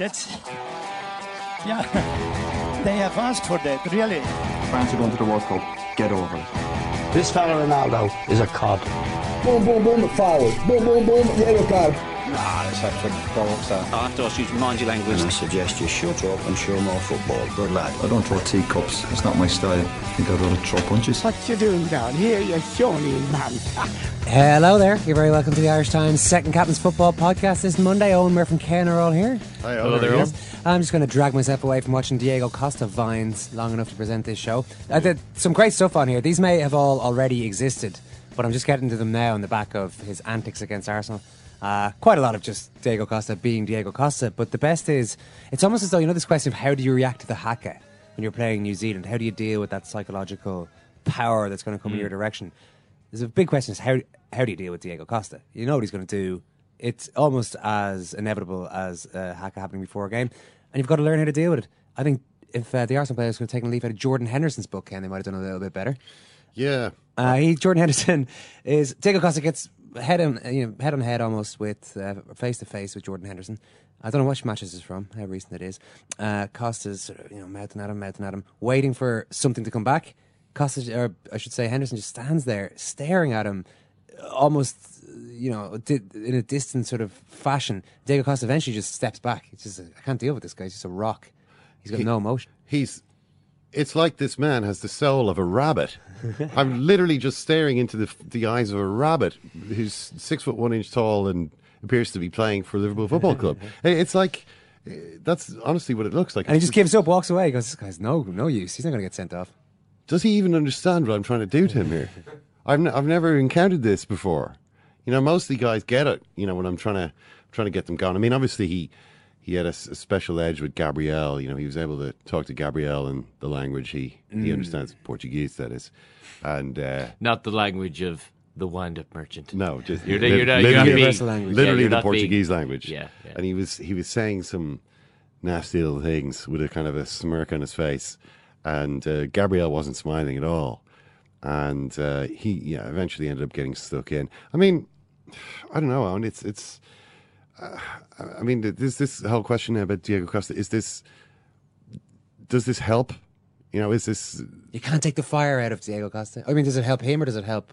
That's yeah. They have asked for that, really. France are going to the World Cup. Get over it. This fella Ronaldo is a cod. Boom, boom, boom, forward. Boom, boom, boom, yellow card. Nah, it's actually bollocks that. I have to ask you to mind your language. And I suggest you shut up and show more football. Good lad. I don't throw teacups. It's not my style. I think I'd rather throw punches. What you doing down here, you shawny man? Hello there. You're very welcome to the Irish Times Second Captain's Football Podcast this Monday. Eoin Murphy from Ken are all here. Hi, Hello there, Eoin. I'm just going to drag myself away from watching Diego Costa vines long enough to present this show. I did some great stuff on here. These may have all already existed, but I'm just getting to them now on the back of his antics against Arsenal. Uh, quite a lot of just Diego Costa being Diego Costa, but the best is it's almost as though you know this question of how do you react to the haka when you're playing New Zealand? How do you deal with that psychological power that's going to come in your direction? There's a big question: is how how do you deal with Diego Costa? You know what he's going to do. It's almost as inevitable as uh, haka happening before a game, and you've got to learn how to deal with it. I think if uh, the Arsenal players could have taken a leaf out of Jordan Henderson's book, Ken, they might have done a little bit better. Yeah. Uh, he Jordan Henderson is Diego Costa gets head on you know head on head almost with face to face with Jordan Henderson. I don't know which matches this is from, how recent it is. Uh, Costa's sort of, you know mouthing at him, mouthing at him, waiting for something to come back. Costa, or I should say, Henderson just stands there staring at him, almost you know in a distant sort of fashion. Diego Costa eventually just steps back. It's just I can't deal with this guy. He's just a rock. He's got He- no emotion. He's. It's like this man has the soul of a rabbit. I'm literally just staring into the the eyes of a rabbit who's six foot one inch tall and appears to be playing for Liverpool Football Club. It's like eh, that's honestly what it looks like. And he just gives up, walks away. He goes, "This guy's no no use. He's not going to get sent off." Does he even understand what I'm trying to do to him here? I've, n- I've never encountered this before. You know, mostly guys get it. You know, when I'm trying to trying to get them going. I mean, obviously he he had a, s- a special edge with Gabriel. You know, he was able to talk to Gabriel in the language he he understands Portuguese. That is, and uh, Not the language of the wind-up merchant. no, just You're, you're you're not literally, being, Universal language. yeah, you're the not being- Portuguese language. Yeah, yeah. and he was he was saying some nasty little things with a kind of a smirk on his face, and uh, Gabriel wasn't smiling at all, and uh, he yeah eventually ended up getting stuck in. I mean, I don't know, Owen. It's it's. I mean, this this whole question about Diego Costa is this. Does this help? You know, is this You can't take the fire out of Diego Costa. I mean, does it help him or does it help?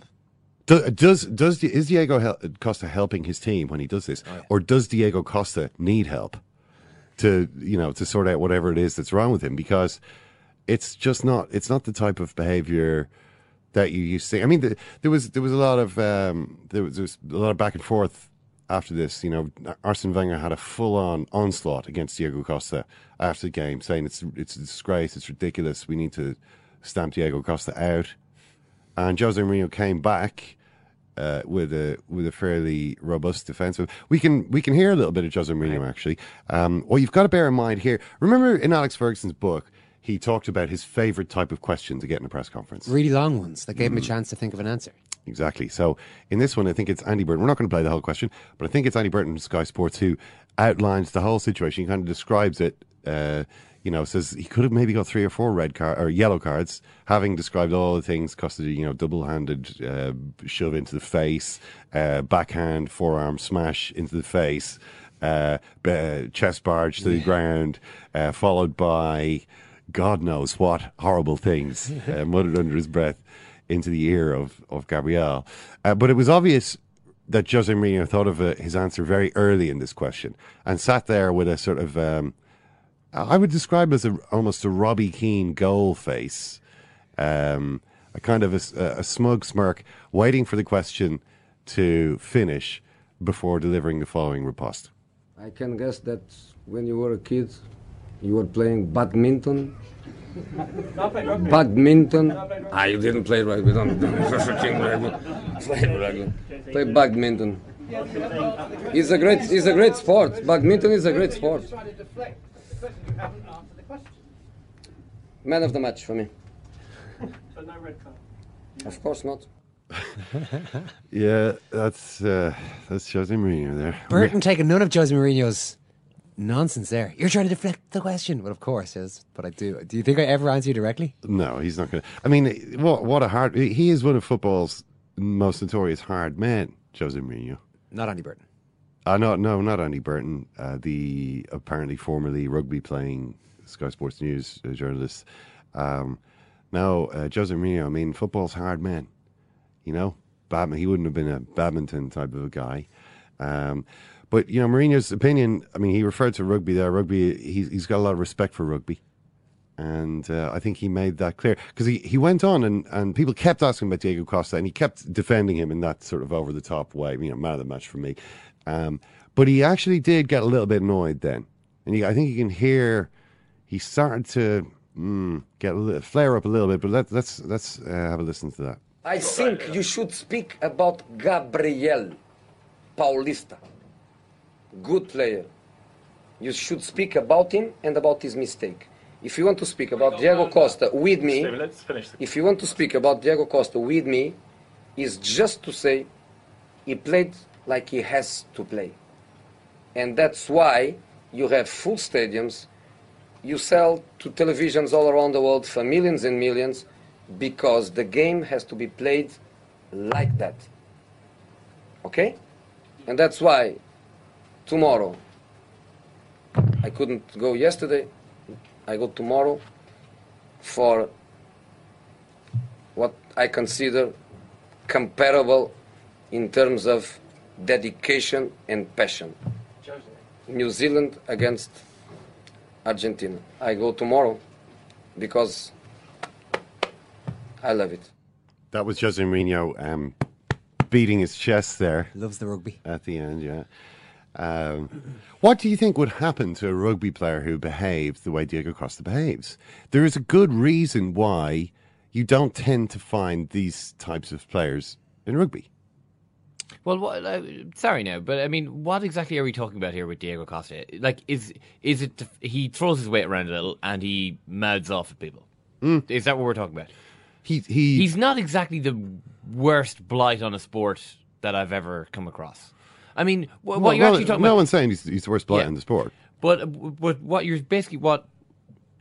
Do- Does does is Diego Hel- Costa helping his team when he does this, or does Diego Costa need help to you know to sort out whatever it is that's wrong with him? Because it's just not it's not the type of behavior that you used to see. I mean, the, there was there was a lot of um, there, was, there was a lot of back and forth after this. You know, Arsene Wenger had a full on onslaught against Diego Costa after the game, saying it's it's a disgrace, it's ridiculous. We need to stamp Diego Costa out. And Jose Mourinho came back uh, with a with a fairly robust defense. We can we can hear a little bit of Jose Mourinho actually. Um, what you've got to bear in mind here. Remember in Alex Ferguson's book, he talked about his favorite type of question to get in a press conference. Really long ones that gave him a chance to think of an answer. Exactly. So in this one, I think it's Andy Burton. We're not going to play the whole question, but I think it's Andy Burton from Sky Sports who outlines the whole situation. He kind of describes it. Uh, you know, says he could have maybe got three or four red card or yellow cards, having described all the things Costa did. you know, double-handed uh, shove into the face, uh, backhand forearm smash into the face, uh, b- chest barge to the ground, uh, followed by God knows what horrible things uh, muttered under his breath into the ear of of Gabriel. Uh, but it was obvious that Jose Mourinho thought of uh, his answer very early in this question and sat there with a sort of, um, I would describe as a, almost a Robbie Keane goal face, um, a kind of a, a smug smirk, waiting for the question to finish before delivering the following riposte. I can guess that when you were a kid, you were playing badminton. Badminton. Ah, you didn't play rugby. Don't, don't fucking rugby. Play rugby. Play badminton. It's a great, it's a great sport. Badminton is a great sport. Man of the match for me. But no red card. Of course not. Yeah, that's uh, that's Jose Mourinho there. Burton taking none of Jose Mourinho's nonsense there. You're trying to deflect the question. Well, of course, yes, but I do. Do you think I ever answer you directly? No, he's not going to. I mean, what what a hard. He is one of football's most notorious hard men, Jose Mourinho. Not Andy Burton. Uh, no, no, not Andy Burton. Uh, the apparently formerly rugby playing Sky Sports News uh, journalist. Um, no, uh, Jose Mourinho. I mean, football's hard man. You know, badminton. He wouldn't have been a badminton type of a guy. Um, but you know, Mourinho's opinion. I mean, he referred to rugby there. Rugby. He's, he's got a lot of respect for rugby, and uh, I think he made that clear because he, he went on and, and people kept asking about Diego Costa, and he kept defending him in that sort of over the top way. You know, man of the match for me. Um, but he actually did get a little bit annoyed then, and he, I think you can hear he started to mm, get a little, flare up a little bit. But let, let's let's uh, have a listen to that. I think you should speak about Gabriel Paulista. Good player. You should speak about him and about his mistake. If you want to speak about Diego Costa with me, if you want to speak about Diego Costa with me, is just to say he played like he has to play. And that's why you have full stadiums, you sell to televisions all around the world for millions and millions because the game has to be played like that. Okay? And that's why tomorrow, I couldn't go yesterday, I go tomorrow for what I consider comparable in terms of dedication and passion. New Zealand against Argentina. I go tomorrow because I love it. That was Jose Mourinho um, beating his chest there Loves the rugby. at the end. Yeah. Um, what do you think would happen to a rugby player who behaved the way Diego Costa behaves? There is a good reason why you don't tend to find these types of players in rugby. Well, what, uh, sorry now, but I mean, what exactly are we talking about here with Diego Costa? Like, is is it he throws his weight around a little and he mouths off at people? Is that what we're talking about? He he He's not exactly the worst blight on a sport that I've ever come across. I mean, wh- what Well, you're no, actually talking no about, one's saying he's, he's the worst player Yeah. in the sport. but but what you're basically what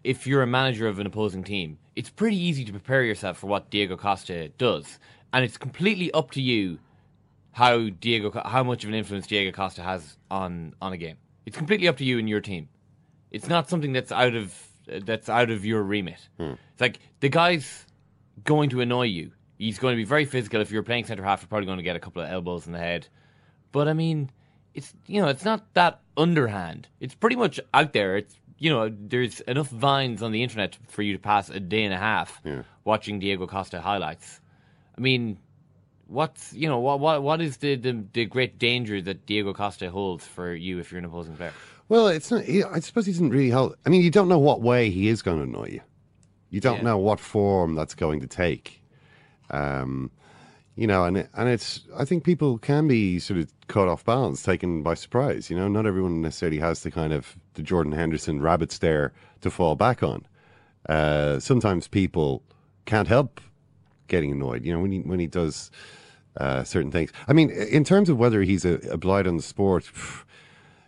if you're a manager of an opposing team, it's pretty easy to prepare yourself for what Diego Costa does, and it's completely up to you how Diego Co- how much of an influence Diego Costa has on on a game. It's completely up to you and your team. It's not something that's out of that's out of your remit. Hmm. It's like the guy's going to annoy you. He's going to be very physical. If you're playing centre half, you're probably going to get a couple of elbows in the head. But I mean, it's you know, it's not that underhand. It's pretty much out there. It's you know, there's enough vines on the internet for you to pass a day and a half watching Diego Costa highlights. I mean, what's you know what what what is the, the the great danger that Diego Costa holds for you if you're an opposing player? Well, it's not. He, I suppose he doesn't really help. I mean, you don't know what way he is going to annoy you. You don't Yeah. know what form that's going to take. Um, you know, and and it's. I think people can be sort of caught off balance, taken by surprise. You know, not everyone necessarily has the kind of the Jordan Henderson rabbit stare to fall back on. Uh, sometimes people can't help getting annoyed. You know, when he when he does uh, certain things. I mean, in terms of whether he's a, a blight on the sport,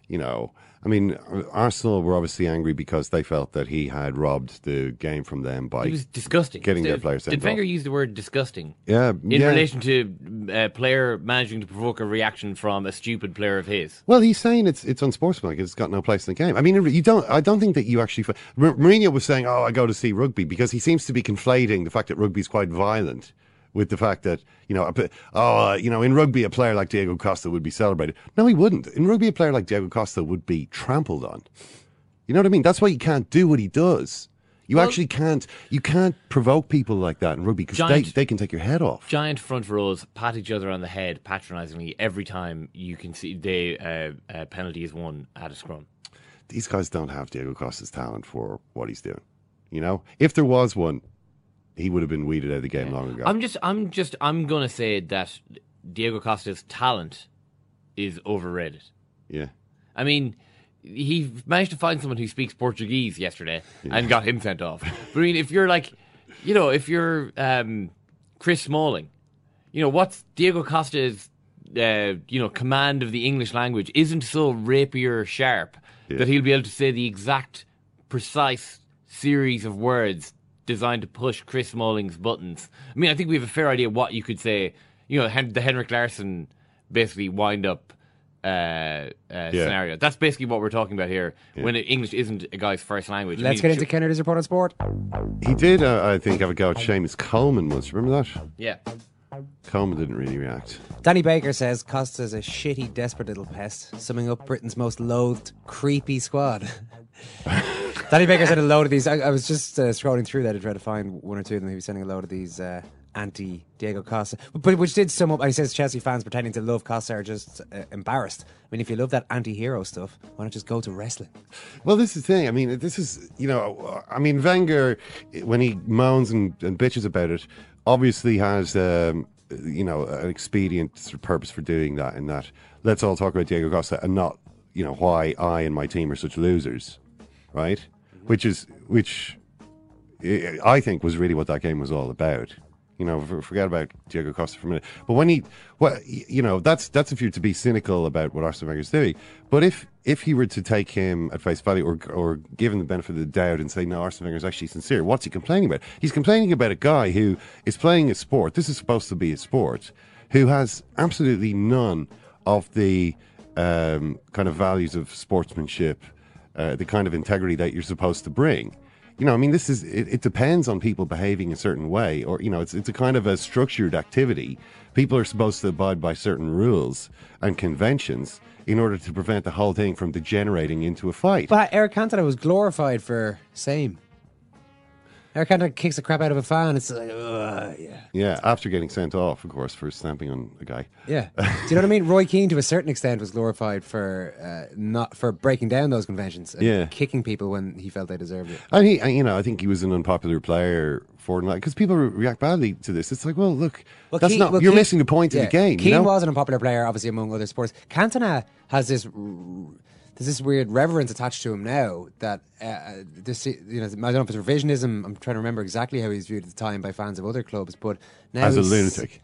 you know, I mean, Arsenal were obviously angry because they felt that he had robbed the game from them by He was disgusting. getting their Did- players sent Did Wenger use the word disgusting? Yeah, In yeah. relation to a player managing to provoke a reaction from a stupid player of his. Well, he's saying it's it's unsportsmanlike. It's got no place in the game. I mean, you don't. I don't think that you actually. Mourinho was saying, "Oh, I go to see rugby," because he seems to be conflating the fact that rugby's quite violent with the fact that you know, oh, uh, you know, in rugby, a player like Diego Costa would be celebrated. No, he wouldn't. In rugby, a player like Diego Costa would be trampled on. You know what I mean? That's why you can't do what he does. You Well- actually can't. You can't provoke people like that in rugby because they, they can take your head off. Giant front rows pat each other on the head patronisingly every time you can see the uh, uh, penalty is won at a scrum. These guys don't have Diego Costa's talent for what he's doing. You know, if there was one, he would have been weeded out of the game long ago. I'm just, I'm just, I'm gonna say that Diego Costa's talent is overrated. yeah. I mean, he managed to find someone who speaks Portuguese yesterday and got him sent off. But I mean, if you're like, you know, if you're um, Chris Smalling, you know, what's Diego Costa's, uh, you know, command of the English language isn't so rapier sharp that he'll be able to say the exact, precise series of words designed to push Chris Smalling's buttons. I mean, I think we have a fair idea what you could say. You know, the Henrik Larsson basically wind up uh, uh, scenario. That's basically what we're talking about here. When English isn't a guy's first language. Let's mean, get into sure- Kennedy's report on sport. He did, uh, I think, have a go at Seamus Coleman once. Remember that? Yeah. Coleman didn't really react. Danny Baker says Costa's a shitty, desperate little pest, summing up Britain's most loathed, creepy squad. Danny Baker said a load of these. I, I was just uh, scrolling through that to try to find one or two of them. He was sending a load of these uh, anti Diego Costa, but which did sum up. He says Chelsea fans pretending to love Costa are just uh, embarrassed. I mean, if you love that anti hero stuff, why not just go to wrestling? Well, this is the thing. I mean, this is, you know, I mean, Wenger, when he moans and, and bitches about it, obviously has, um, you know, an expedient purpose for doing that. And that, let's all talk about Diego Costa and not, you know, why I and my team are such losers, right? Which is, which I I think was really what that game was all about. You know, forget about Diego Costa for a minute. But when he, well, you know, that's that's if you're to be cynical about what Arsene Wenger's doing. But if if he were to take him at face value or or give him the benefit of the doubt and say, no, Arsene Wenger's actually sincere, what's he complaining about? He's complaining about a guy who is playing a sport. This is supposed to be a sport. Who has absolutely none of the um, kind of values of sportsmanship, uh, the kind of integrity that you're supposed to bring you know, I mean, this is it, it depends on people behaving a certain way, or you know, it's it's a kind of a structured activity. People are supposed to abide by certain rules and conventions in order to prevent the whole thing from degenerating into a fight. But Eric Cantona was glorified for same. Eric Cantona kicks the crap out of a fan. It's like, ugh, yeah. yeah, after getting sent off, of course, for stamping on a guy. Yeah. Do you know what I mean? Roy Keane, to a certain extent, was glorified for uh, not for breaking down those conventions and Yeah. kicking people when he felt they deserved it. And he, and, you know, I think he was an unpopular player for that because people re- react badly to this. It's like, well, look, Well, that's Keane- not. well, you're Keane- missing the point yeah, of the game. Keane you know? was an unpopular player, obviously among other sports. Cantona has this. r- There's this weird reverence attached to him now that uh, this, you know, I don't know if it's revisionism. I'm trying to remember exactly how he's viewed at the time by fans of other clubs, but now as a lunatic.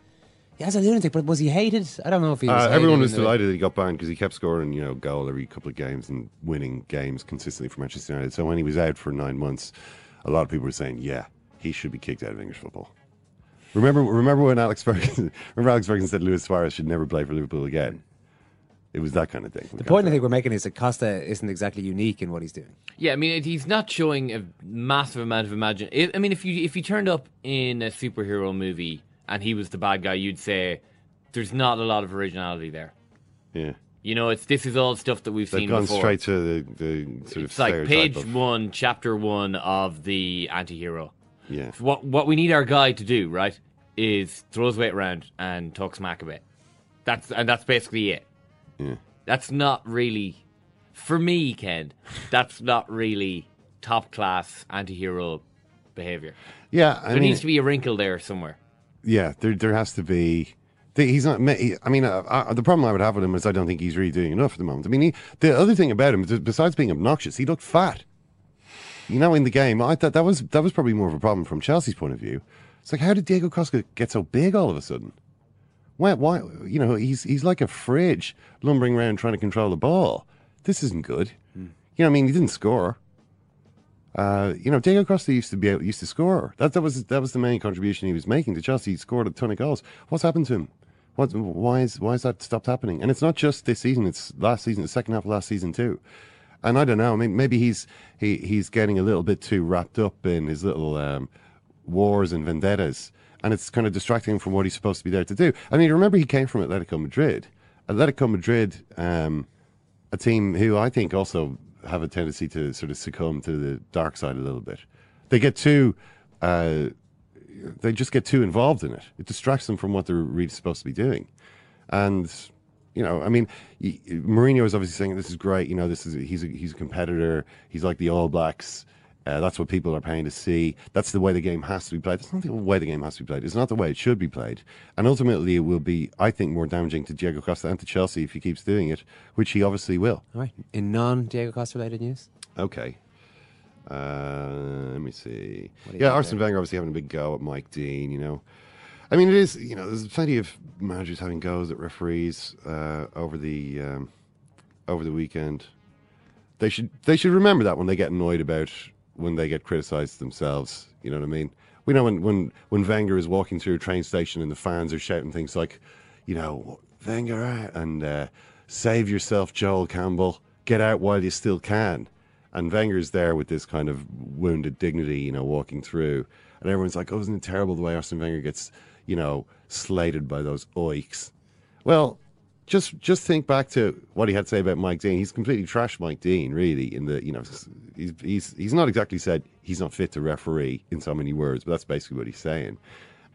Yeah, as a lunatic. But was he hated? I don't know if he was. Uh, hated everyone was delighted that he got banned because he kept scoring, you know, goal every couple of games and winning games consistently for Manchester United. So when he was out for nine months, a lot of people were saying, "Yeah, he should be kicked out of English football." Remember, remember when Alex Ferguson, remember Alex Ferguson said Luis Suarez should never play for Liverpool again. It was that kind of thing. The point I think we're making is that Costa isn't exactly unique in what he's doing. Yeah, I mean, it- he's not showing a massive amount of imagination. I I mean, if you if he turned up in a superhero movie and he was the bad guy, you'd say there's not a lot of originality there. yeah, You know, it's this is all stuff that we've they've seen gone before. straight to the, the sort of it's like page of- one, chapter one of the anti-hero. Yeah, What what we need our guy to do, right, is throw his weight around and talk smack a bit. That's and that's basically it. Yeah. That's not really, for me, Ken. That's not really top class anti-hero behavior. Yeah, I there mean, needs to be a wrinkle there somewhere. Yeah, there there has to be. He's not. I mean, uh, uh, the problem I would have with him is I don't think he's really doing enough at the moment. I mean, he, the other thing about him, besides being obnoxious, he looked fat. You know, in the game, I thought that was that was probably more of a problem from Chelsea's point of view. It's like, how did Diego Costa get so big all of a sudden? Why? Why? You know, he's he's like a fridge lumbering around trying to control the ball. This isn't good. You know, I mean, he didn't score. Uh, you know, Diego Costa used to be able, used to score. That that was that was the main contribution he was making to Chelsea. He scored a ton of goals. What's happened to him? What? Why is why is that stopped happening? And it's not just this season. It's last season, the second half of last season too. And I don't know. I mean, maybe he's he he's getting a little bit too wrapped up in his little um, wars and vendettas, and it's kind of distracting him from what he's supposed to be there to do. I mean, remember he came from Atletico Madrid. Atletico Madrid, um, a team who I think also have a tendency to sort of succumb to the dark side a little bit. They get too, uh, they just get too involved in it. It distracts them from what they're really supposed to be doing, and you know, I mean, Mourinho is obviously saying this is great. You know, this is he's a, he's a competitor. He's like the All Blacks. Uh, that's what people are paying to see. That's the way the game has to be played. That's not the way the game has to be played. It's not the way it should be played. And ultimately, it will be, I think, more damaging to Diego Costa and to Chelsea if he keeps doing it, which he obviously will. All right. In non Diego Costa related news, Okay. Uh, let me see. Yeah, Arsene Wenger obviously having a big go at Mike Dean. You know, I mean, it is. You know, there's plenty of managers having goes at referees uh, over the um, over the weekend. They should they should remember that when they get annoyed about when they get criticised themselves. You know what I mean? We know when when when Wenger is walking through a train station and the fans are shouting things like, you know, Wenger out and uh, save yourself, Joel Campbell, get out while you still can. And Wenger's there with this kind of wounded dignity, you know, walking through, and everyone's like, "Oh, isn't it terrible the way Arsene Wenger gets, you know, slated by those oiks?" Well, just just think back to what he had to say about Mike Dean. He's completely trashed Mike Dean, really. In the you know, he's he's he's not exactly said he's not fit to referee in so many words, but that's basically what he's saying.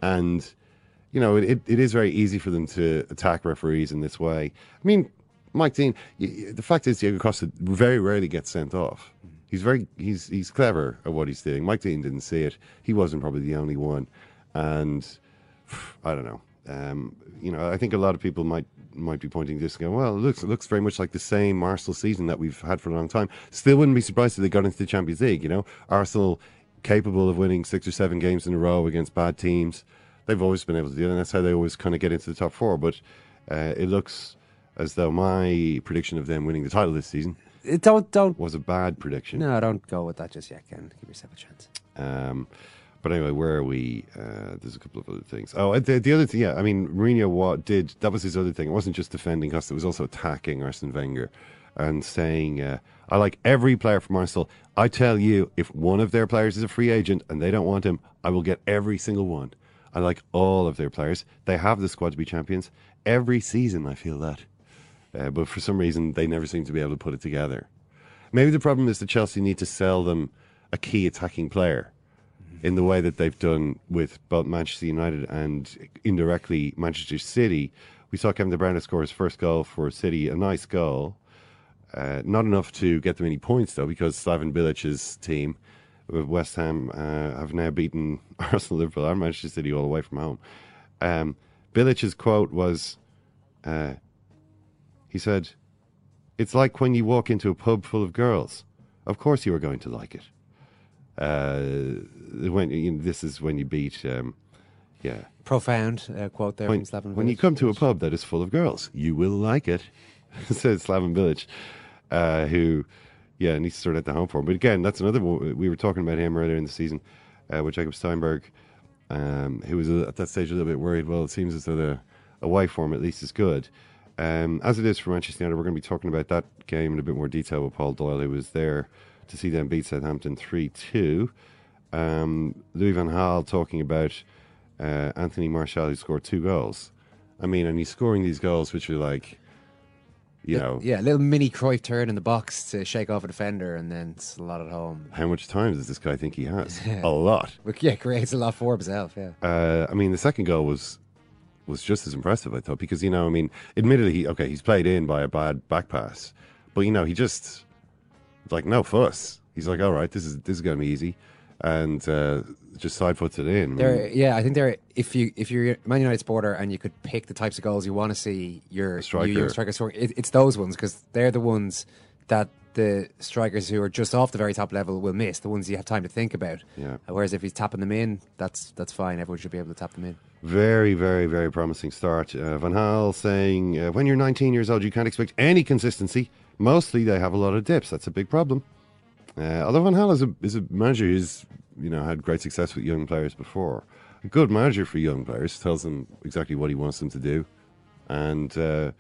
And you know, it, it is very easy for them to attack referees in this way. I mean, Mike Dean. The fact is, Diego Costa very rarely gets sent off. He's very he's he's clever at what he's doing. Mike Dean didn't see it. He wasn't probably the only one, and I don't know. Um, you know, I think a lot of people might might be pointing this and go, well, it looks it looks very much like the same Arsenal season that we've had for a long time. Still wouldn't be surprised if they got into the Champions League. You know, Arsenal capable of winning six or seven games in a row against bad teams. They've always been able to do it, and that's how they always kind of get into the top four. But uh, it looks as though my prediction of them winning the title this season Uh, don't don't. was a bad prediction. No, don't go with that just yet, Ken. Give yourself a chance. Um, but anyway, where are we? Uh, there's a couple of other things. Oh, the, the other thing, yeah, I mean, Mourinho what did that was his other thing. It wasn't just defending us; it was also attacking Arsene Wenger and saying, uh, "I like every player from Arsenal. I tell you, if one of their players is a free agent and they don't want him, I will get every single one. I like all of their players. They have the squad to be champions every season. I feel that, uh, but for some reason, they never seem to be able to put it together. Maybe the problem is that Chelsea need to sell them a key attacking player in the way that they've done with both Manchester United and indirectly Manchester City. We saw Kevin De Bruyne score his first goal for City, a nice goal. Uh, not enough to get them any points though, because Slaven Bilic's team with West Ham uh, have now beaten Arsenal, Liverpool, and Manchester City all away from home. Um, Bilic's quote was, uh, he said, "It's like when you walk into a pub full of girls. Of course you are going to like it." Uh, when you know, this is when you beat, um, yeah. Profound uh, quote there When, from Slaven. when you come to a pub that is full of girls, you will like it, says Slaven Bilic, uh, who, yeah, needs to sort out the home form. But again, that's another one. We were talking about him earlier in the season uh, with Jacob Steinberg, um, who was at that stage a little bit worried. Well, it seems as though the away form at least is good. Um, as it is for Manchester United, we're going to be talking about that game in a bit more detail with Paul Doyle, who was there to see them beat Southampton 3 2. Um, Louis Van Gaal talking about uh, Anthony Martial, who scored two goals. I mean, and he's scoring these goals, which are like, you know, Yeah, a little mini Cruyff turn in the box to shake off a defender and then slot it home. how much time does this guy think he has? a lot. But yeah, creates a lot for himself, yeah. Uh, I mean, the second goal was was just as impressive, I thought, because you know, I mean, admittedly, he, okay, he's played in by a bad back pass, but you know, he just like no fuss. He's like, all right, this is this is going to be easy, and uh, just side puts it in. There, yeah, I think there. If you if you're Man United supporter and you could pick the types of goals you want to see your striker. your striker scoring, it, it's those ones because they're the ones that the strikers who are just off the very top level will miss. The ones you have time to think about. Yeah. Uh, Whereas if he's tapping them in, that's that's fine. Everyone should be able to tap them in. Very, very, very promising start. Uh, Van Gaal saying, uh, when you're 19 years old, you can't expect any consistency. Mostly, they have a lot of dips. That's a big problem. Uh, although Van Gaal is a is a manager who's you know had great success with young players before. A good manager for young players tells them exactly what he wants them to do, and uh,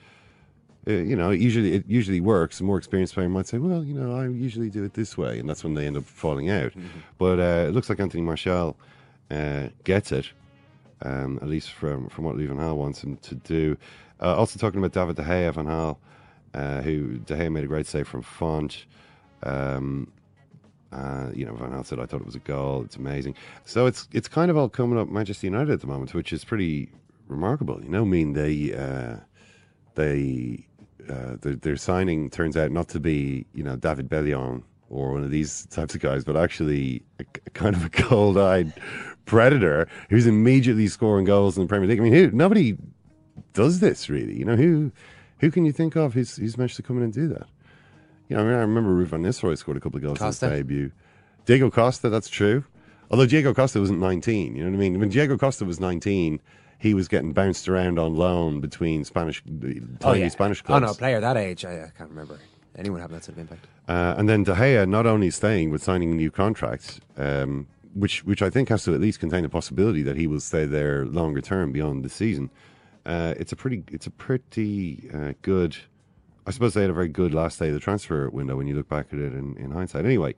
uh, you know usually it usually works. A more experienced player might say, "Well, you know, I usually do it this way," and that's when they end up falling out. But uh, it looks like Anthony Martial uh, gets it um, at least from from what Lee Van Gaal wants him to do. Uh, also talking about David De Gea, Van Gaal, uh, who De Gea made a great save from Fonte. Um, uh, you know, Van Gaal said, "I thought it was a goal. It's amazing." So it's it's kind of all coming up Manchester United at the moment, which is pretty remarkable. You know, I mean they uh, they uh, their, their signing turns out not to be you know David Bellion or one of these types of guys, but actually a, a kind of a cold-eyed predator who's immediately scoring goals in the Premier League. I mean, who nobody does this really. You know, who who can you think of who's who's managed to come in and do that? You know, I, mean, I remember Ruud van Nistelrooy scored a couple of goals Costa. in his debut. Diego Costa, that's true. Although Diego Costa wasn't 19, you know what I mean? When Diego Costa was 19, he was getting bounced around on loan between Spanish, tiny Spanish clubs. Oh no, a player that age, I, I can't remember anyone having that sort of impact. Uh, and then De Gea not only staying but signing a new contract, um, which which I think has to at least contain the possibility that he will stay there longer term beyond the season. Uh, it's a pretty it's a pretty uh, good. I suppose they had a very good last day of the transfer window when you look back at it in, in hindsight. Anyway,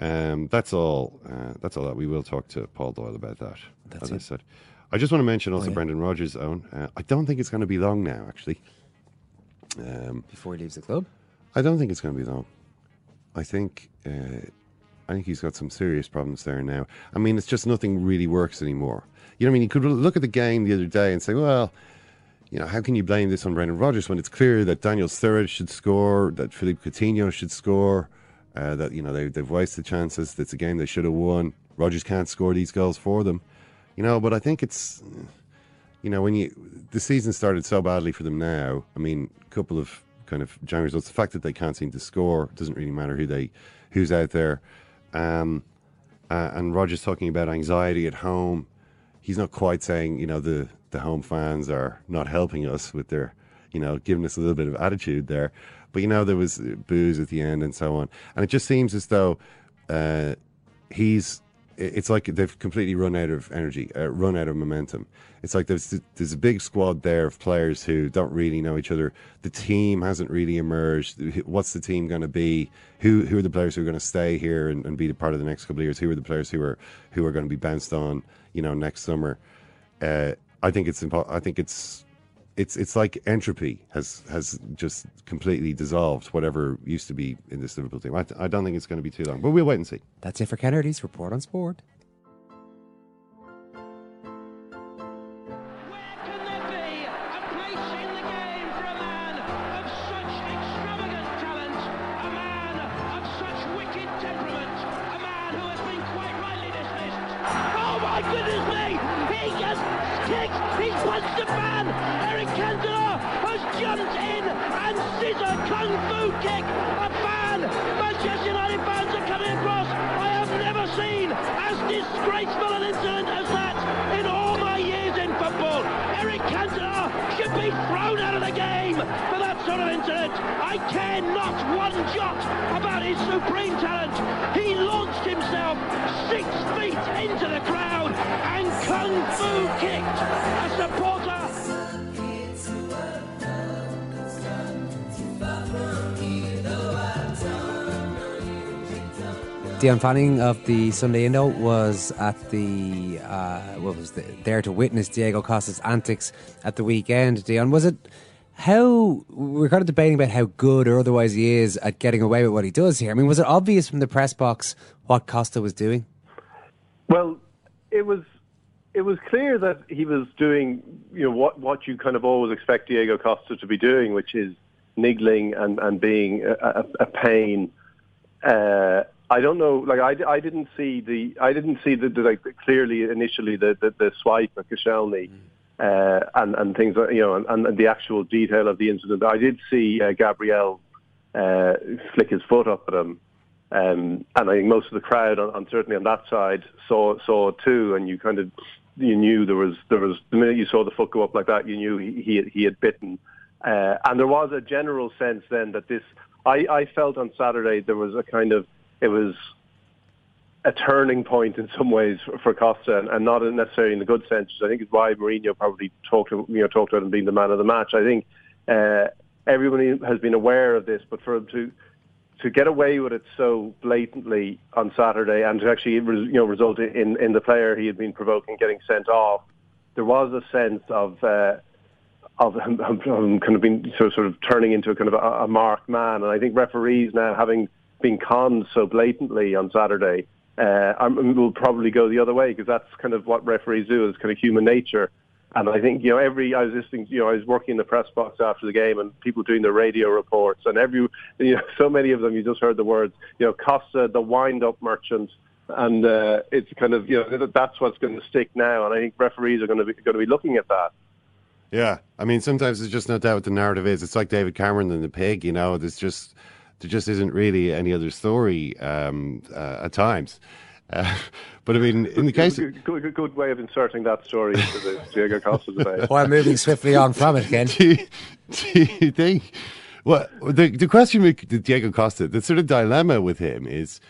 um, that's all. Uh, that's all that we will talk to Paul Doyle about that. That's as I said. I just want to mention also yeah. Brendan Rodgers' own. Uh, I don't think it's going to be long now. Actually, um, Before he leaves the club, I don't think it's going to be long. I think uh, I think he's got some serious problems there now. I mean, it's just nothing really works anymore. You know, I mean, you could look at the game the other day and say, well, you know, how can you blame this on Brendan Rodgers when it's clear that Daniel Sturridge should score, that Philippe Coutinho should score, uh, that you know they, they've wasted chances. It's a game they should have won. Rodgers can't score these goals for them, you know. But I think it's, you know, when you the season started so badly for them now. I mean, a couple of kind of January results. The fact that they can't seem to score doesn't really matter who they who's out there. Um, uh, and Rodgers talking about anxiety at home. He's not quite saying, you know, the, the home fans are not helping us with their, you know, giving us a little bit of attitude there. But, you know, there was booze at the end and so on. And it just seems as though uh, he's, it's like they've completely run out of energy, uh, run out of momentum. It's like there's there's a big squad there of players who don't really know each other. The team hasn't really emerged. What's the team going to be? Who who are the players who are going to stay here and, and be a part of the next couple of years? Who are the players who are who are going to be bounced on? You know, next summer. Uh, I think it's impo- I think it's it's it's like entropy has has just completely dissolved whatever used to be in this Liverpool team. I, I don't think it's going to be too long, but we'll wait and see. that's it for Kennedy's report on sport. Dion Fanning of the Sunday Indo was at the uh, what was the, there to witness Diego Costa's antics at the weekend. Dion, was it how we're kind of debating about how good or otherwise he is at getting away with what he does here? I mean, was it obvious from the press box what Costa was doing? Well, it was it was clear that he was doing you know what what you kind of always expect Diego Costa to be doing, which is niggling and and being a, a, a pain. Uh, I don't know. Like I, I didn't see the I didn't see the, the like clearly initially the the, the swipe at Koscielny. Uh, and and things like- you know, and, and the actual detail of the incident. I did see uh, Gabriel uh, flick his foot up at him, um, and I think most of the crowd, on, on certainly on that side, saw saw it too. And you kind of you knew there was there was the minute you saw the foot go up like that, you knew he he, had- he had bitten. Uh, and there was a general sense then that this. I, I felt on Saturday there was a kind of it was a turning point in some ways for, Costa, and, and not necessarily in the good sense. I think it's why Mourinho probably talked you know talked about him being the man of the match. I think uh, everybody has been aware of this, but for him to to get away with it so blatantly on Saturday and to actually you know result in in the player he had been provoking getting sent off there was a sense of. Uh, of him, him kind of being sort of, sort of turning into a kind of a, a marked man, and I think referees now having been conned so blatantly on Saturday, uh, will probably go the other way because that's kind of what referees do. It's kind of human nature. And I think you know every I was listening, you know, I was working in the press box after the game, and people doing the radio reports, and every you know, so many of them, you just heard the words, you know, Costa, the wind-up merchant, and uh, it's kind of you know that's what's going to stick now, and I think referees are going to be going to be looking at that. Yeah, I mean, sometimes there's just no doubt what the narrative is. It's like David Cameron and the pig, you know. There's just there just isn't really any other story um, uh, at times. Uh, but I mean, in the case good, good, good, way of inserting that story into the Diego Costa debate. While moving swiftly on from it, Ken. do, you, do you think? Well, the the question with Diego Costa, the sort of dilemma with him is: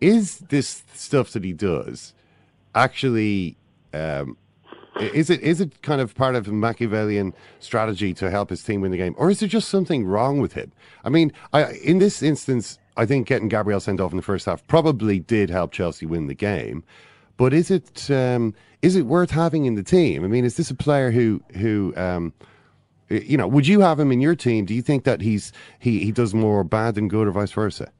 is this stuff that he does actually um, is it is it kind of part of Machiavellian strategy to help his team win the game, or is there just something wrong with him? I mean, I, in this instance, I think getting Gabriel sent off in the first half probably did help Chelsea win the game. But is it um, is it worth having in the team? I mean, is this a player who who um, you know would you have him in your team? Do you think that he's he, he does more bad than good, or vice versa?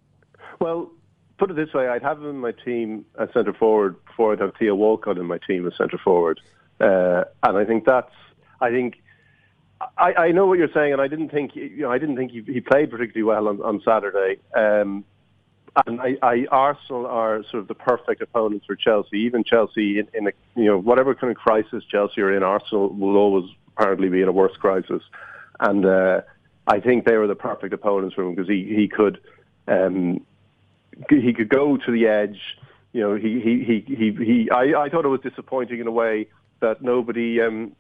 Well, put it this way: I'd have him in my team as centre forward before I'd have Theo Walcott in my team as centre forward. Uh, and I think that's, I think, I, I know what you're saying, and I didn't think, you know, I didn't think he, he played particularly well on, on Saturday. Um, and I, I, Arsenal are sort of the perfect opponents for Chelsea. Even Chelsea, in, in a, you know, whatever kind of crisis Chelsea are in, Arsenal will always apparently be in a worse crisis. And uh, I think they were the perfect opponents for him because he he could um, he could go to the edge. You know, he he he he. he I, I thought it was disappointing in a way that nobody, um,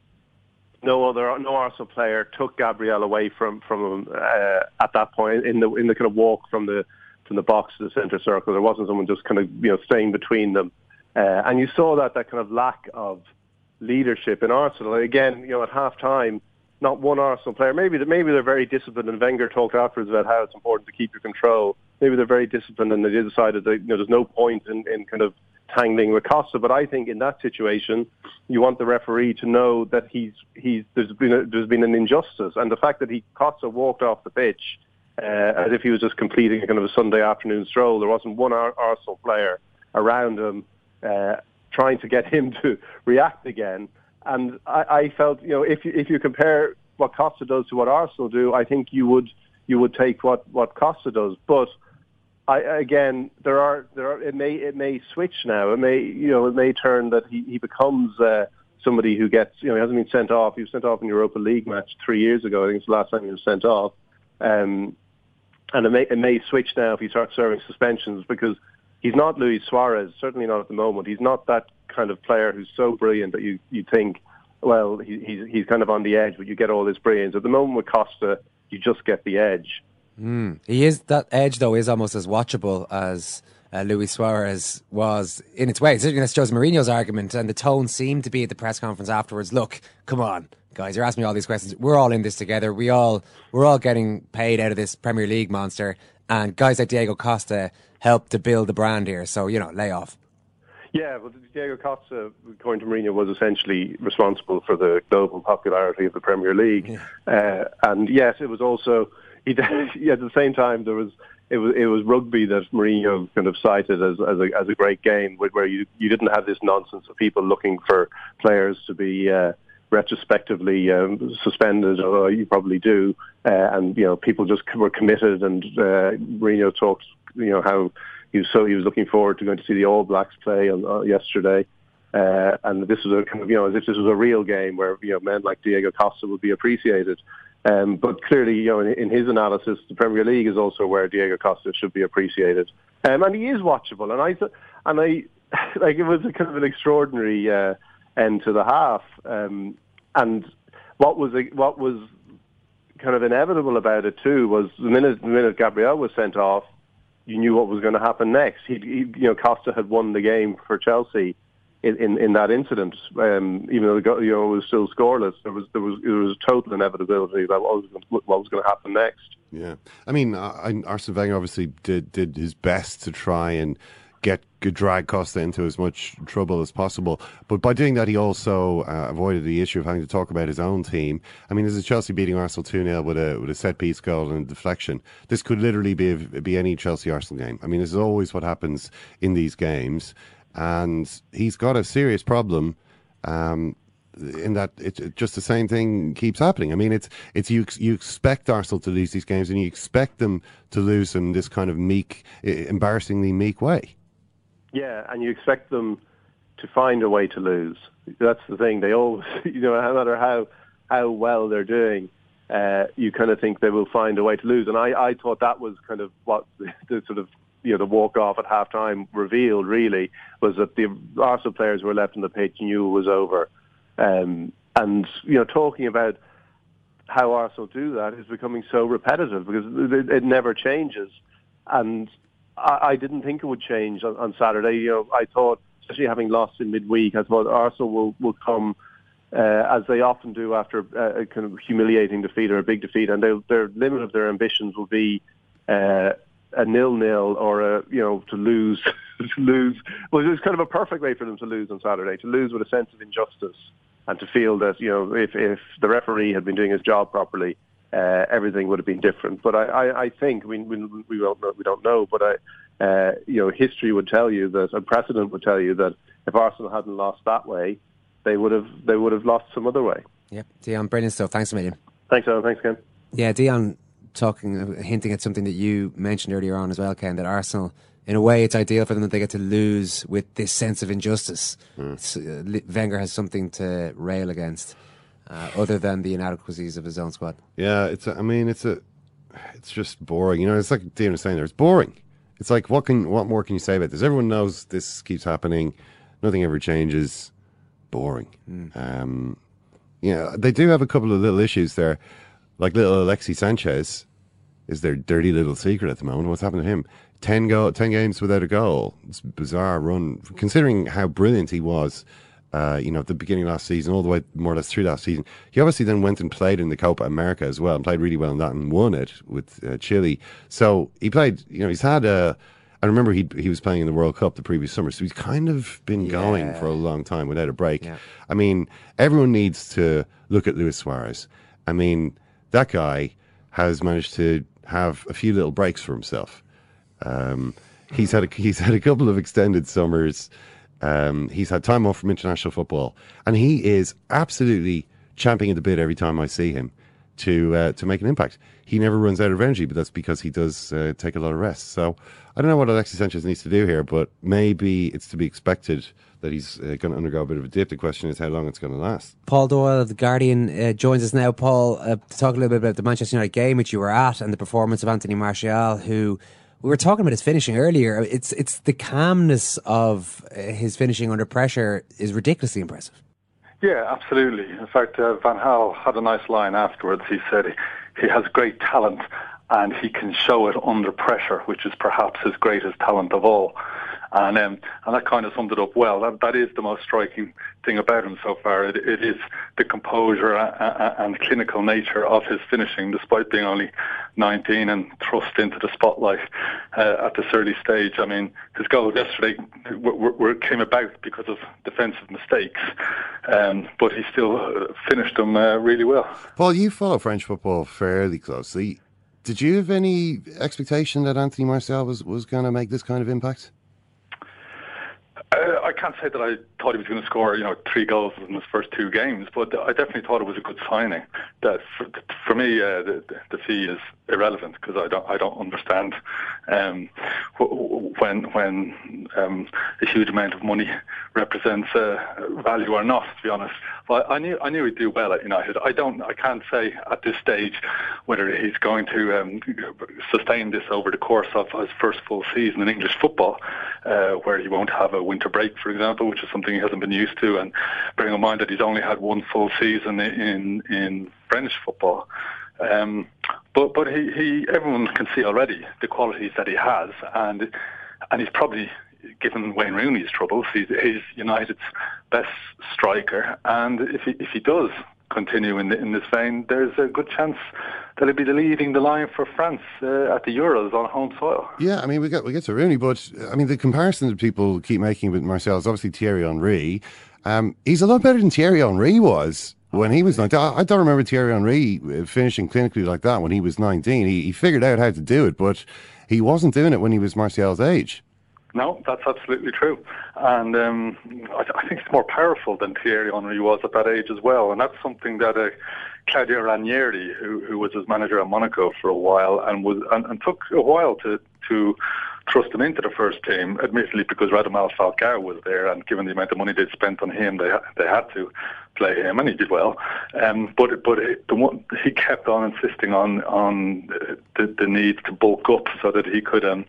no other, no Arsenal player took Gabriel away from from him uh, at that point in the in the kind of walk from the from the box to the centre circle. There wasn't someone just kind of you know staying between them, uh, and you saw that that kind of lack of leadership in Arsenal. Again, you know, at half time, not one Arsenal player. Maybe maybe they're very disciplined, and Wenger talked afterwards about how it's important to keep your control. Maybe they're very disciplined, and they decided that you know there's no point in, in kind of tangling with Costa. But I think in that situation, you want the referee to know that he's he's there's been a, there's been an injustice, and the fact that he Costa walked off the pitch uh, as if he was just completing a kind of a Sunday afternoon stroll. There wasn't one Ar- Arsenal player around him uh, trying to get him to react again. And I, I felt, you know, if you, if you compare what Costa does to what Arsenal do, I think you would you would take what what Costa does, but I, again, there are there are it may it may switch now. It may you know it may turn that he he becomes uh, somebody who gets you know he hasn't been sent off. He was sent off in Europa League match three years ago. I think it's the last time he was sent off. Um, and it may it may switch now if he starts serving suspensions because he's not Luis Suarez. Certainly not at the moment. He's not that kind of player who's so brilliant that you you think well he, he's he's kind of on the edge, but you get all this brilliance. At the moment with Costa, you just get the edge. Mm. He is that edge though is almost as watchable as uh, Luis Suarez was in its way. Certainly that's Jose Mourinho's argument, and the tone seemed to be at the press conference afterwards. Look, come on, guys, you're asking me all these questions. We're all in this together. We all we're all getting paid out of this Premier League monster, and guys like Diego Costa helped to build the brand here. So you know, lay off. Yeah, well, Diego Costa, according to Mourinho, was essentially responsible for the global popularity of the Premier League, yeah. uh, and yes, it was also he at the same time there was it was it was rugby that Mourinho kind of cited as as a as a great game where you you didn't have this nonsense of people looking for players to be uh, retrospectively um, suspended, although you probably do, uh, and you know people just were committed. And uh, Mourinho talked, you know how he was so he was looking forward to going to see the All Blacks play on uh, yesterday. Uh, and this was a kind of, you know, as if this was a real game where, you know, men like Diego Costa would be appreciated. Um, but clearly, you know, in, in, his analysis, the Premier League is also where Diego Costa should be appreciated, um, and he is watchable. And I and I like it was a kind of an extraordinary uh, end to the half. Um, and what was what was kind of inevitable about it too was the minute the minute Gabriel was sent off, you knew what was going to happen next. He, he you know, Costa had won the game for Chelsea in, in, in that incident, um, even though the, you know was still scoreless, there was there was there was total inevitability that what was what was going to happen next. Yeah, I mean, Arsene Wenger obviously did did his best to try and get drag Costa into as much trouble as possible. But by doing that, he also uh, avoided the issue of having to talk about his own team. I mean, this is Chelsea beating Arsenal two 0 with a with a set piece goal and a deflection. This could literally be be any Chelsea Arsenal game. I mean, this is always what happens in these games, and he's got a serious problem. Um, in that it's just the same thing keeps happening. I mean, it's it's you you expect Arsenal to lose these games, and you expect them to lose in this kind of meek, embarrassingly meek way. Yeah, and you expect them to find a way to lose. That's the thing. They always, you know, no matter how how well they're doing, uh, you kind of think they will find a way to lose. And I, I thought that was kind of what the, the sort of you know the walk off at halftime revealed. Really was that the Arsenal players were left on the pitch knew it was over. Um, and you know, talking about how Arsenal do that is becoming so repetitive because it, it never changes. And I, I didn't think it would change on, on Saturday. You know, I thought, especially having lost in midweek, I thought Arsenal will will come. Uh, as they often do after a, a kind of humiliating defeat or a big defeat, and their limit of their ambitions will be uh, a nil-nil or a you know to lose to lose. Well, it was kind of a perfect way for them to lose on Saturday, to lose with a sense of injustice and to feel that you know if if the referee had been doing his job properly, uh, everything would have been different. But I, I, I think we, we we don't know, we don't know, but I uh, you know history would tell you that and precedent would tell you that if Arsenal hadn't lost that way, they would have they would have lost some other way. Yep, Dion, brilliant stuff. Thanks a million. Thanks, Alan. Thanks, Ken. Yeah, Dion, talking, hinting at something that you mentioned earlier on as well, Ken, that Arsenal in a way, it's ideal for them that they get to lose with this sense of injustice. Mm. Uh, Wenger has something to rail against, uh, other than the inadequacies of his own squad. Yeah, it's. A, I mean, it's a. It's just boring. You know, it's like Dion was saying there. It's boring. It's like what can what more can you say about this? Everyone knows this keeps happening. Nothing ever changes. Boring. Mm. Um, yeah, they do have a couple of little issues there, like little Alexis Sanchez is their dirty little secret at the moment. What's happened to him? 10, go, 10 games without a goal. It's a bizarre run, considering how brilliant he was. Uh, you know, at the beginning of last season, all the way more or less through last season. He obviously then went and played in the Copa America as well, and played really well in that, and won it with uh, Chile. So he played. You know, he's had a. I remember he he was playing in the World Cup the previous summer, so he's kind of been yeah. going for a long time without a break. Yeah. I mean, everyone needs to look at Luis Suarez. I mean, that guy has managed to have a few little breaks for himself. Um, he's had a, he's had a couple of extended summers. Um, he's had time off from international football, and he is absolutely champing at the bit every time I see him to uh, to make an impact. He never runs out of energy, but that's because he does uh, take a lot of rest. So I don't know what Alexis Sanchez needs to do here, but maybe it's to be expected that he's uh, going to undergo a bit of a dip. The question is how long it's going to last. Paul Doyle of The Guardian uh, joins us now. Paul, uh, to talk a little bit about the Manchester United game which you were at and the performance of Anthony Martial, who we were talking about his finishing earlier. It's it's the calmness of uh, his finishing under pressure is ridiculously impressive. Yeah, absolutely. In fact, uh, Van Gaal had a nice line afterwards. He said he has great talent and he can show it under pressure, which is perhaps his greatest talent of all. And um, and that kind of summed it up well. That that is the most striking thing about him so far. It, it is the composure and clinical nature of his finishing, despite being only 19 and thrust into the spotlight uh, at this early stage. I mean, his goal yesterday w- w- came about because of defensive mistakes, um, but he still uh, finished them uh, really well. Paul, you follow French football fairly closely. Did you have any expectation that Anthony Martial was, was going to make this kind of impact? Uh, I can't say that I thought he was going to score, you know, three goals in his first two games, but I definitely thought it was a good signing. That for, for me, uh, the, the fee is irrelevant because I don't I don't understand um, when when um, a huge amount of money represents uh, value or not. To be honest, but I knew I knew he'd do well at United. I don't I can't say at this stage whether he's going to um, sustain this over the course of his first full season in English football, uh, where he won't have a winter break, for example, which is something he hasn't been used to. And bearing in mind that he's only had one full season in in French football. Um, but but he, he everyone can see already the qualities that he has, and and he's probably given Wayne Rooney's troubles. He's, he's United's best striker, and if he if he does continue in, the, in this vein, there's a good chance that he'll be leading the line for France uh, at the Euros on home soil. Yeah, I mean, we get we get to Rooney, but I mean, the comparison that people keep making with Martial is obviously Thierry Henry. Um, he's a lot better than Thierry Henry was when he was 19. I don't remember Thierry Henry uh, finishing clinically like that when he was 19. He, he figured out how to do it, but he wasn't doing it when he was Martial's age. No, that's absolutely true. And um, I, I, think he's more powerful than Thierry Henry was at that age as well. And that's something that uh, Claudio Ranieri, who, who was his manager at Monaco for a while and was and, and took a while to, to thrust him into the first team, admittedly because Radamel Falcao was there, and given the amount of money they'd spent on him, they they had to play him, and he did well. Um, but but the one, he kept on insisting on on the, the need to bulk up so that he could um,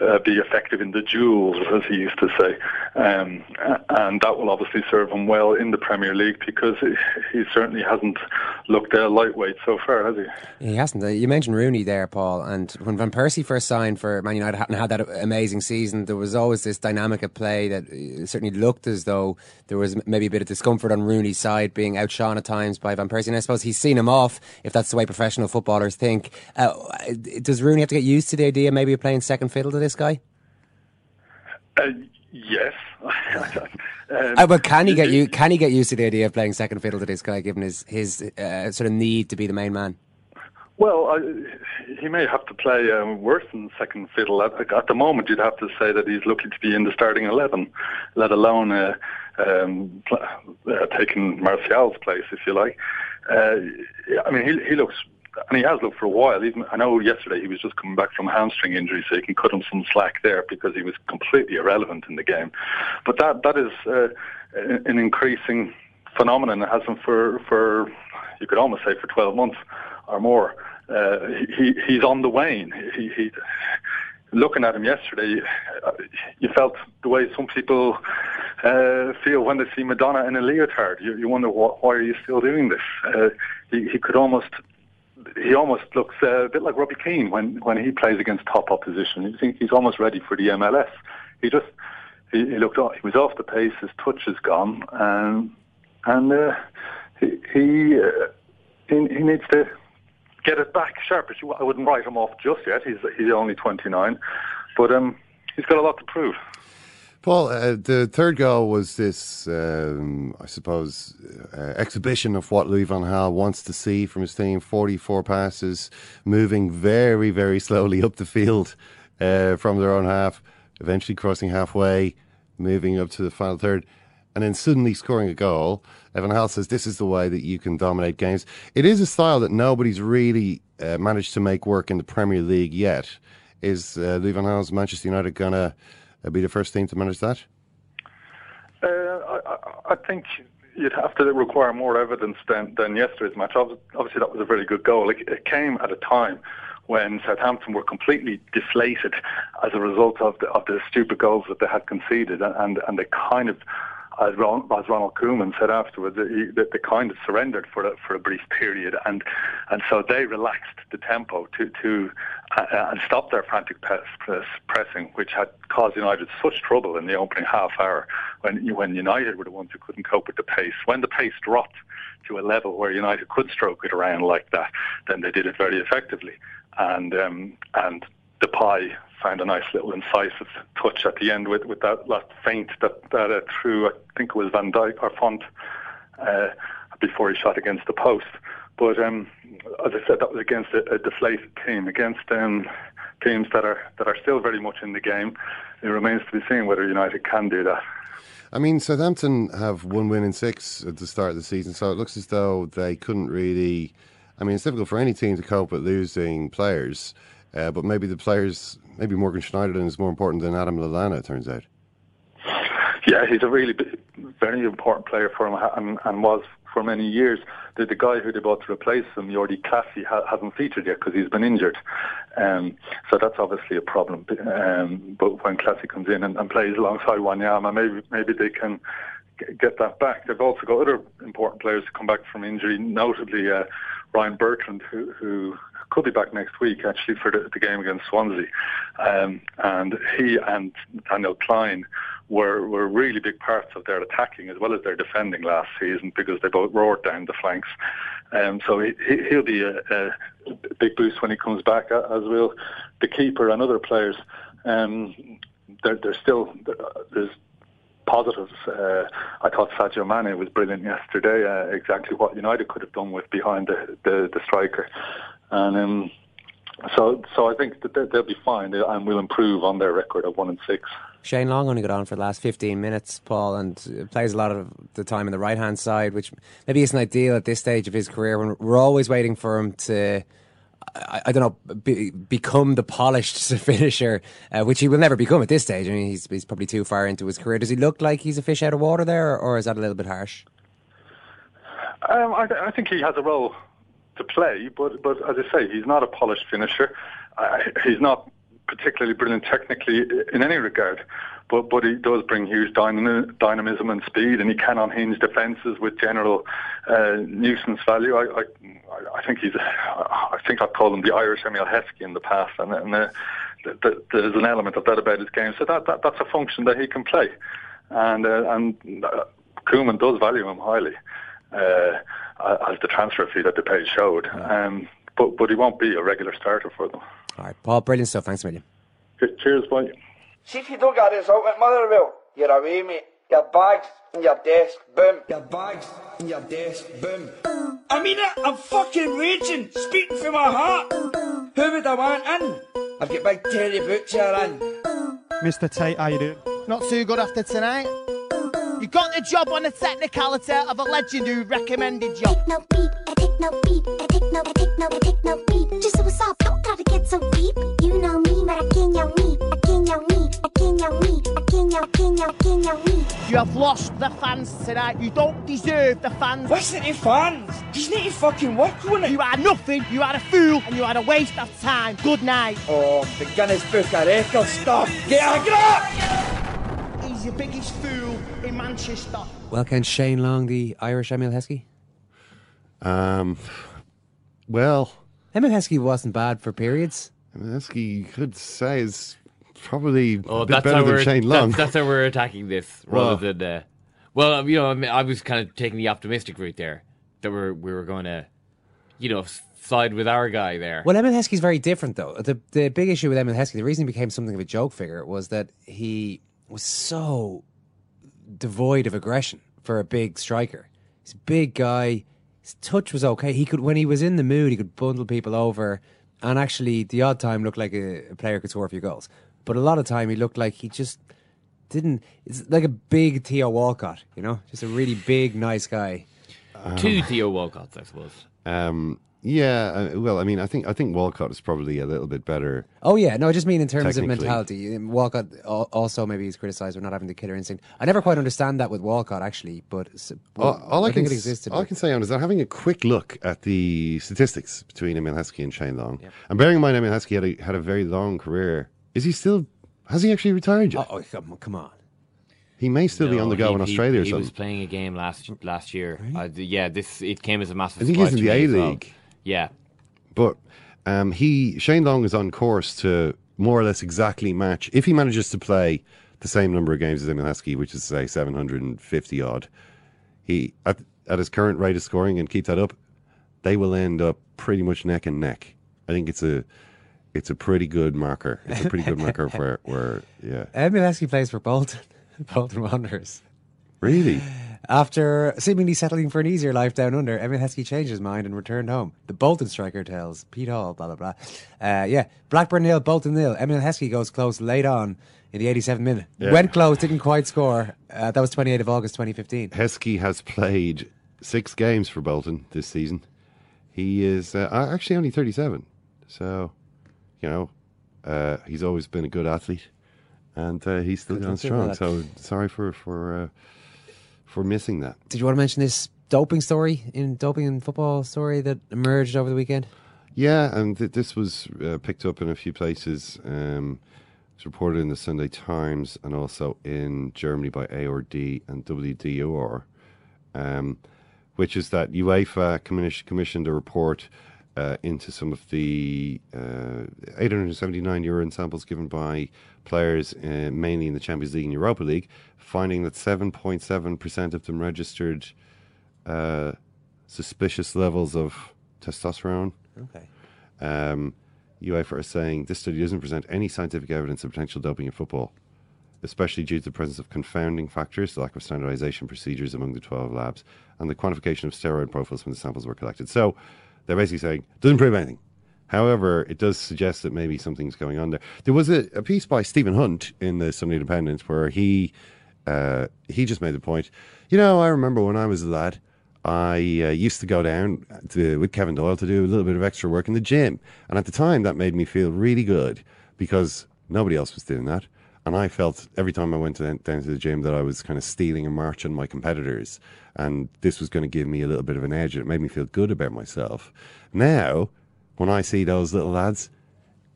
uh, be effective in the duels, as he used to say, um, and that will obviously serve him well in the Premier League because he, certainly hasn't looked uh, lightweight so far, has he? He hasn't. Uh, you mentioned Rooney there, Paul, and when Van Persie first signed for Man United, hadn't had that amazing season. There was always this dynamic at play that uh, certainly looked as though there was maybe a bit of discomfort on Rooney's side, being outshone at times by Van Persie. And I suppose he's seen him off, if that's the way professional footballers think. Uh, does Rooney have to get used to the idea maybe of playing second fiddle to this guy? Uh, yes. um, but can he get you? Can he get used to the idea of playing second fiddle to this guy, given his his uh, sort of need to be the main man? Well, uh, he may have to play um, worse than second fiddle. At, at, the moment, you'd have to say that he's looking to be in the starting 11, let alone uh, um, pl- uh, taking Martial's place, if you like. Uh, I mean, he, he looks, and he has looked for a while. Even I know yesterday he was just coming back from a hamstring injury, so you can cut him some slack there because he was completely irrelevant in the game. But that that is uh, an increasing phenomenon. It has been for for you could almost say for 12 months or more uh, he he's on the wane. He, he looking at him yesterday, uh, you felt the way some people uh, feel when they see Madonna in a leotard. You, you wonder wh- why are you still doing this? Uh, he, he could almost. He almost looks uh, a bit like Robbie Keane when, when he plays against top opposition. You think he's almost ready for the MLS. He just he, he looked off, he was off the pace. His touch is gone, um, and uh, he he, he he needs to get it back sharpish. I wouldn't write him off just yet. He's he's only 29, but um, he's got a lot to prove. Paul, uh, the third goal was this, um, I suppose, uh, exhibition of what Louis van Gaal wants to see from his team. 44 passes, moving very, very slowly up the field uh, from their own half, eventually crossing halfway, moving up to the final third and then suddenly scoring a goal. Van Gaal says this is the way that you can dominate games. It is a style that nobody's really uh, managed to make work in the Premier League yet. Is uh, van Gaal's Manchester United going to uh, be the first team to manage that? Uh, I, I, think you'd have to require more evidence than, than yesterday's match. Obviously, that was a very good goal. It, it came at a time when Southampton were completely deflated as a result of the, of the stupid goals that they had conceded, and and they kind of as, Ron, as Ronald Koeman said afterwards, that, they kind of surrendered for a, for a brief period, and and so they relaxed the tempo to to uh, and stopped their frantic press, press, pressing, which had caused United such trouble in the opening half hour when when United were the ones who couldn't cope with the pace. When the pace dropped to a level where United could stroke it around like that, then they did it very effectively, and um, and Depay found a nice little incisive touch at the end with, with that last feint that, that uh, threw, I think it was Van Dijk or Fonte, uh, before he shot against the post. But um, as I said, that was against a, a deflated team, against um, teams that are that are still very much in the game. It remains to be seen whether United can do that. I mean, Southampton have one win in six at the start of the season, so it looks as though they couldn't really. I mean, it's difficult for any team to cope with losing players. Uh, but maybe the players, maybe Morgan Schneiderlin is more important than Adam Lallana, it turns out. Yeah, he's a really very important player for him and, and was for many years. The, the guy who they bought to replace him, Jordy Clasie, ha, hasn't featured yet because he's been injured. Um, so that's obviously a problem. Um, but when Clasie comes in and, and plays alongside Wanyama, maybe maybe they can get that back. They've also got other important players to come back from injury, notably uh, Ryan Bertrand, who, who could be back next week actually for the, the game against Swansea. Um, and he and Daniel Clyne were were really big parts of their attacking as well as their defending last season because they both roared down the flanks. Um, so he, he'll be a, a big boost when he comes back, as will the keeper and other players. Um, there, there's still there's positives. Uh, I thought Sadio Mane was brilliant yesterday. Uh, exactly what United could have done with behind the the, the striker, and um, so so I think that they- they'll be fine and will improve on their record of one and six. Shane Long only got on for the last 15 minutes, Paul, and uh, plays a lot of the time in the right hand side, which maybe isn't ideal at this stage of his career when we're always waiting for him to. I, I don't know, be, become the polished finisher, uh, which he will never become at this stage. I mean, he's, he's probably too far into his career. Does he look like he's a fish out of water there, or is that a little bit harsh? Um, I, th- I think he has a role to play, but but as I say, he's not a polished finisher. Uh, he's not particularly brilliant technically in any regard, but but he does bring huge dynam- dynamism and speed, and he can unhinge defences with general uh, nuisance value. I, I I think he's I think I've called him the Irish Emil Heskey in the past, and, and uh, th- th- there's an element of that about his game. So that, that that's a function that he can play, and uh, and uh, does value him highly uh, as the transfer fee that they paid showed. Um, but but he won't be a regular starter for them. All right, Paul, brilliant stuff. Thanks a million. Cheers, bye. See if you don't get this out with Motherwell, you're away, mate. Your bags and your desk, boom. Your bags and your desk, boom. I mean it, I'm fucking raging, speaking from my heart. Who would I want in? I've got big Terry Butcher in. Mr. Tate, how you doing? Not too good after tonight. You got the job on the technicality of a legend who recommended you. no beat, I take no beat, I take no, I take no, I take no beat. Just so what's up, don't try to get so deep. You know me, but I can't know me, I can't know me, I can't know me, I can't know, can't know, can't know me. You have lost the fans tonight. You don't deserve the fans. Listen to fans. You need to fucking work on it. You are nothing. You are a fool, and you are a waste of time. Good night. Oh, the Guinness Book of Records stuff. Get a grip! He's the biggest fool in Manchester. Well, can Shane Long, the Irish Emil Heskey? Um, well, Emil Heskey wasn't bad for periods. Emil Heskey, you could say, is probably Oh, a bit that's better how than we're Shane Long. That's, that's how we're attacking this, Well- rather than. Uh, well, you know, I, mean, I was kind of taking the optimistic route there. That we're we were going to, you know, side with our guy there. Well, Emil Heskey's very different, though. The the big issue with Emil Heskey, the reason he became something of a joke figure, was that he was so devoid of aggression for a big striker. He's a big guy. His touch was okay. He could, when he was in the mood, he could bundle people over, and actually, the odd time looked like a, a player could score a few goals. But a lot of time, he looked like he just didn't. It's like a big Theo Walcott, you know, just a really big, nice guy. Two Theo Walcotts, I suppose. Um, yeah, uh, well, I mean, I think I think Walcott is probably a little bit better. Oh yeah, no, I just mean in terms of mentality. Um, Walcott also maybe he's criticised for not having the killer instinct. I never quite understand that with Walcott actually, but s- All, all I, I think can, it existed. All I can say on is that having a quick look at the statistics between Emil Heskey and Shane Long, and bearing in mind Emil Heskey had a, had a very long career. Is he still? Has he actually retired yet? Oh, come, come on. He may still be on the go he- in he- Australia or he was playing a game last last year. Uh, yeah, this it came as a massive. I think he's in the me as A well. League. Yeah, But um, he Shane Long is on course to more or less exactly match if he manages to play the same number of games as Emil which is say seven hundred and fifty odd. He at at his current rate of scoring and keep that up, they will end up pretty much neck and neck. I think it's a it's a pretty good marker. It's a pretty good marker for where yeah. Emil plays for Bolton, Bolton Wanderers. Really? After seemingly settling for an easier life down under, Emil Heskey changed his mind and returned home. The Bolton striker tells Pete Hall, blah, blah, blah. Uh, yeah, Blackburn nil, Bolton nil. Emil Heskey goes close late on in the 87th minute. Yeah. Went close, didn't quite score. Uh, that was 28th of August 2015. Heskey has played six games for Bolton this season. He is uh, actually only 37. So, you know, uh, he's always been a good athlete. And uh, he's still going strong. So sorry for for for missing that. Did you want to mention this doping story in doping and football story that emerged over the weekend? Yeah, and th- this was uh, picked up in a few places. Um, it's reported in the Sunday Times and also in Germany by ARD and WDR, um, which is that UEFA commission- commissioned a report uh, into some of the uh, 879 urine samples given by players, uh, mainly in the Champions League and Europa League, finding that 7.7% of them registered uh, suspicious levels of testosterone. Okay. Um, UEFA are saying this study doesn't present any scientific evidence of potential doping in football, especially due to the presence of confounding factors, the lack of standardization procedures among the 12 labs, and the quantification of steroid profiles when the samples were collected. So they're basically saying doesn't prove anything. However, it does suggest that maybe something's going on there. There was a, a piece by Stephen Hunt in the Sunday Independent where he uh, he just made the point. You know, I remember when I was a lad, I uh, used to go down to, with Kevin Doyle to do a little bit of extra work in the gym, and at the time that made me feel really good because nobody else was doing that. And I felt every time I went to, down to the gym that I was kind of stealing a march on my competitors, and this was going to give me a little bit of an edge. It made me feel good about myself. Now, when I see those little lads,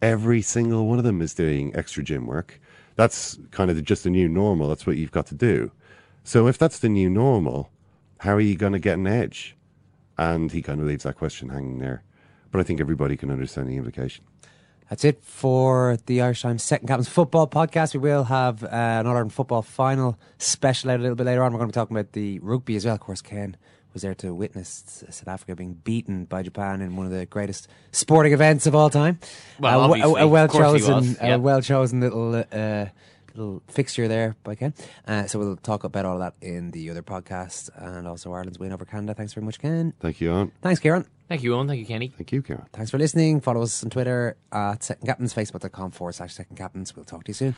every single one of them is doing extra gym work. That's kind of just the new normal. That's what you've got to do. So if that's the new normal, how are you going to get an edge? And he kind of leaves that question hanging there. But I think everybody can understand the implication. That's it for the Irish Times Second Captain's Football podcast. We will have uh, an Ireland football final special out a little bit later on. We're going to be talking about the rugby as well. Of course, Ken was there to witness South Africa being beaten by Japan in one of the greatest sporting events of all time. Well, a, obviously. a, well Of course he chosen, yeah. a well chosen little uh, little fixture there by Ken. Uh, so we'll talk about all of that in the other podcast and also Ireland's win over Canada. Thanks very much, Ken. Thank you, Eoin. Thanks, Ciaran. Thank you, Eoin. Thank you, Kenny. Thank you, Ciaran. Thanks for listening. Follow us on Twitter at Second Captains, Facebook.com forward slash Second Captains. We'll talk to you soon.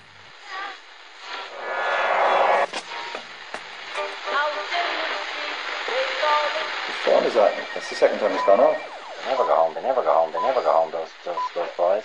Whose phone is that? That's the second time it's gone off. They never go home. They never go home. They never go home. Those those those boys.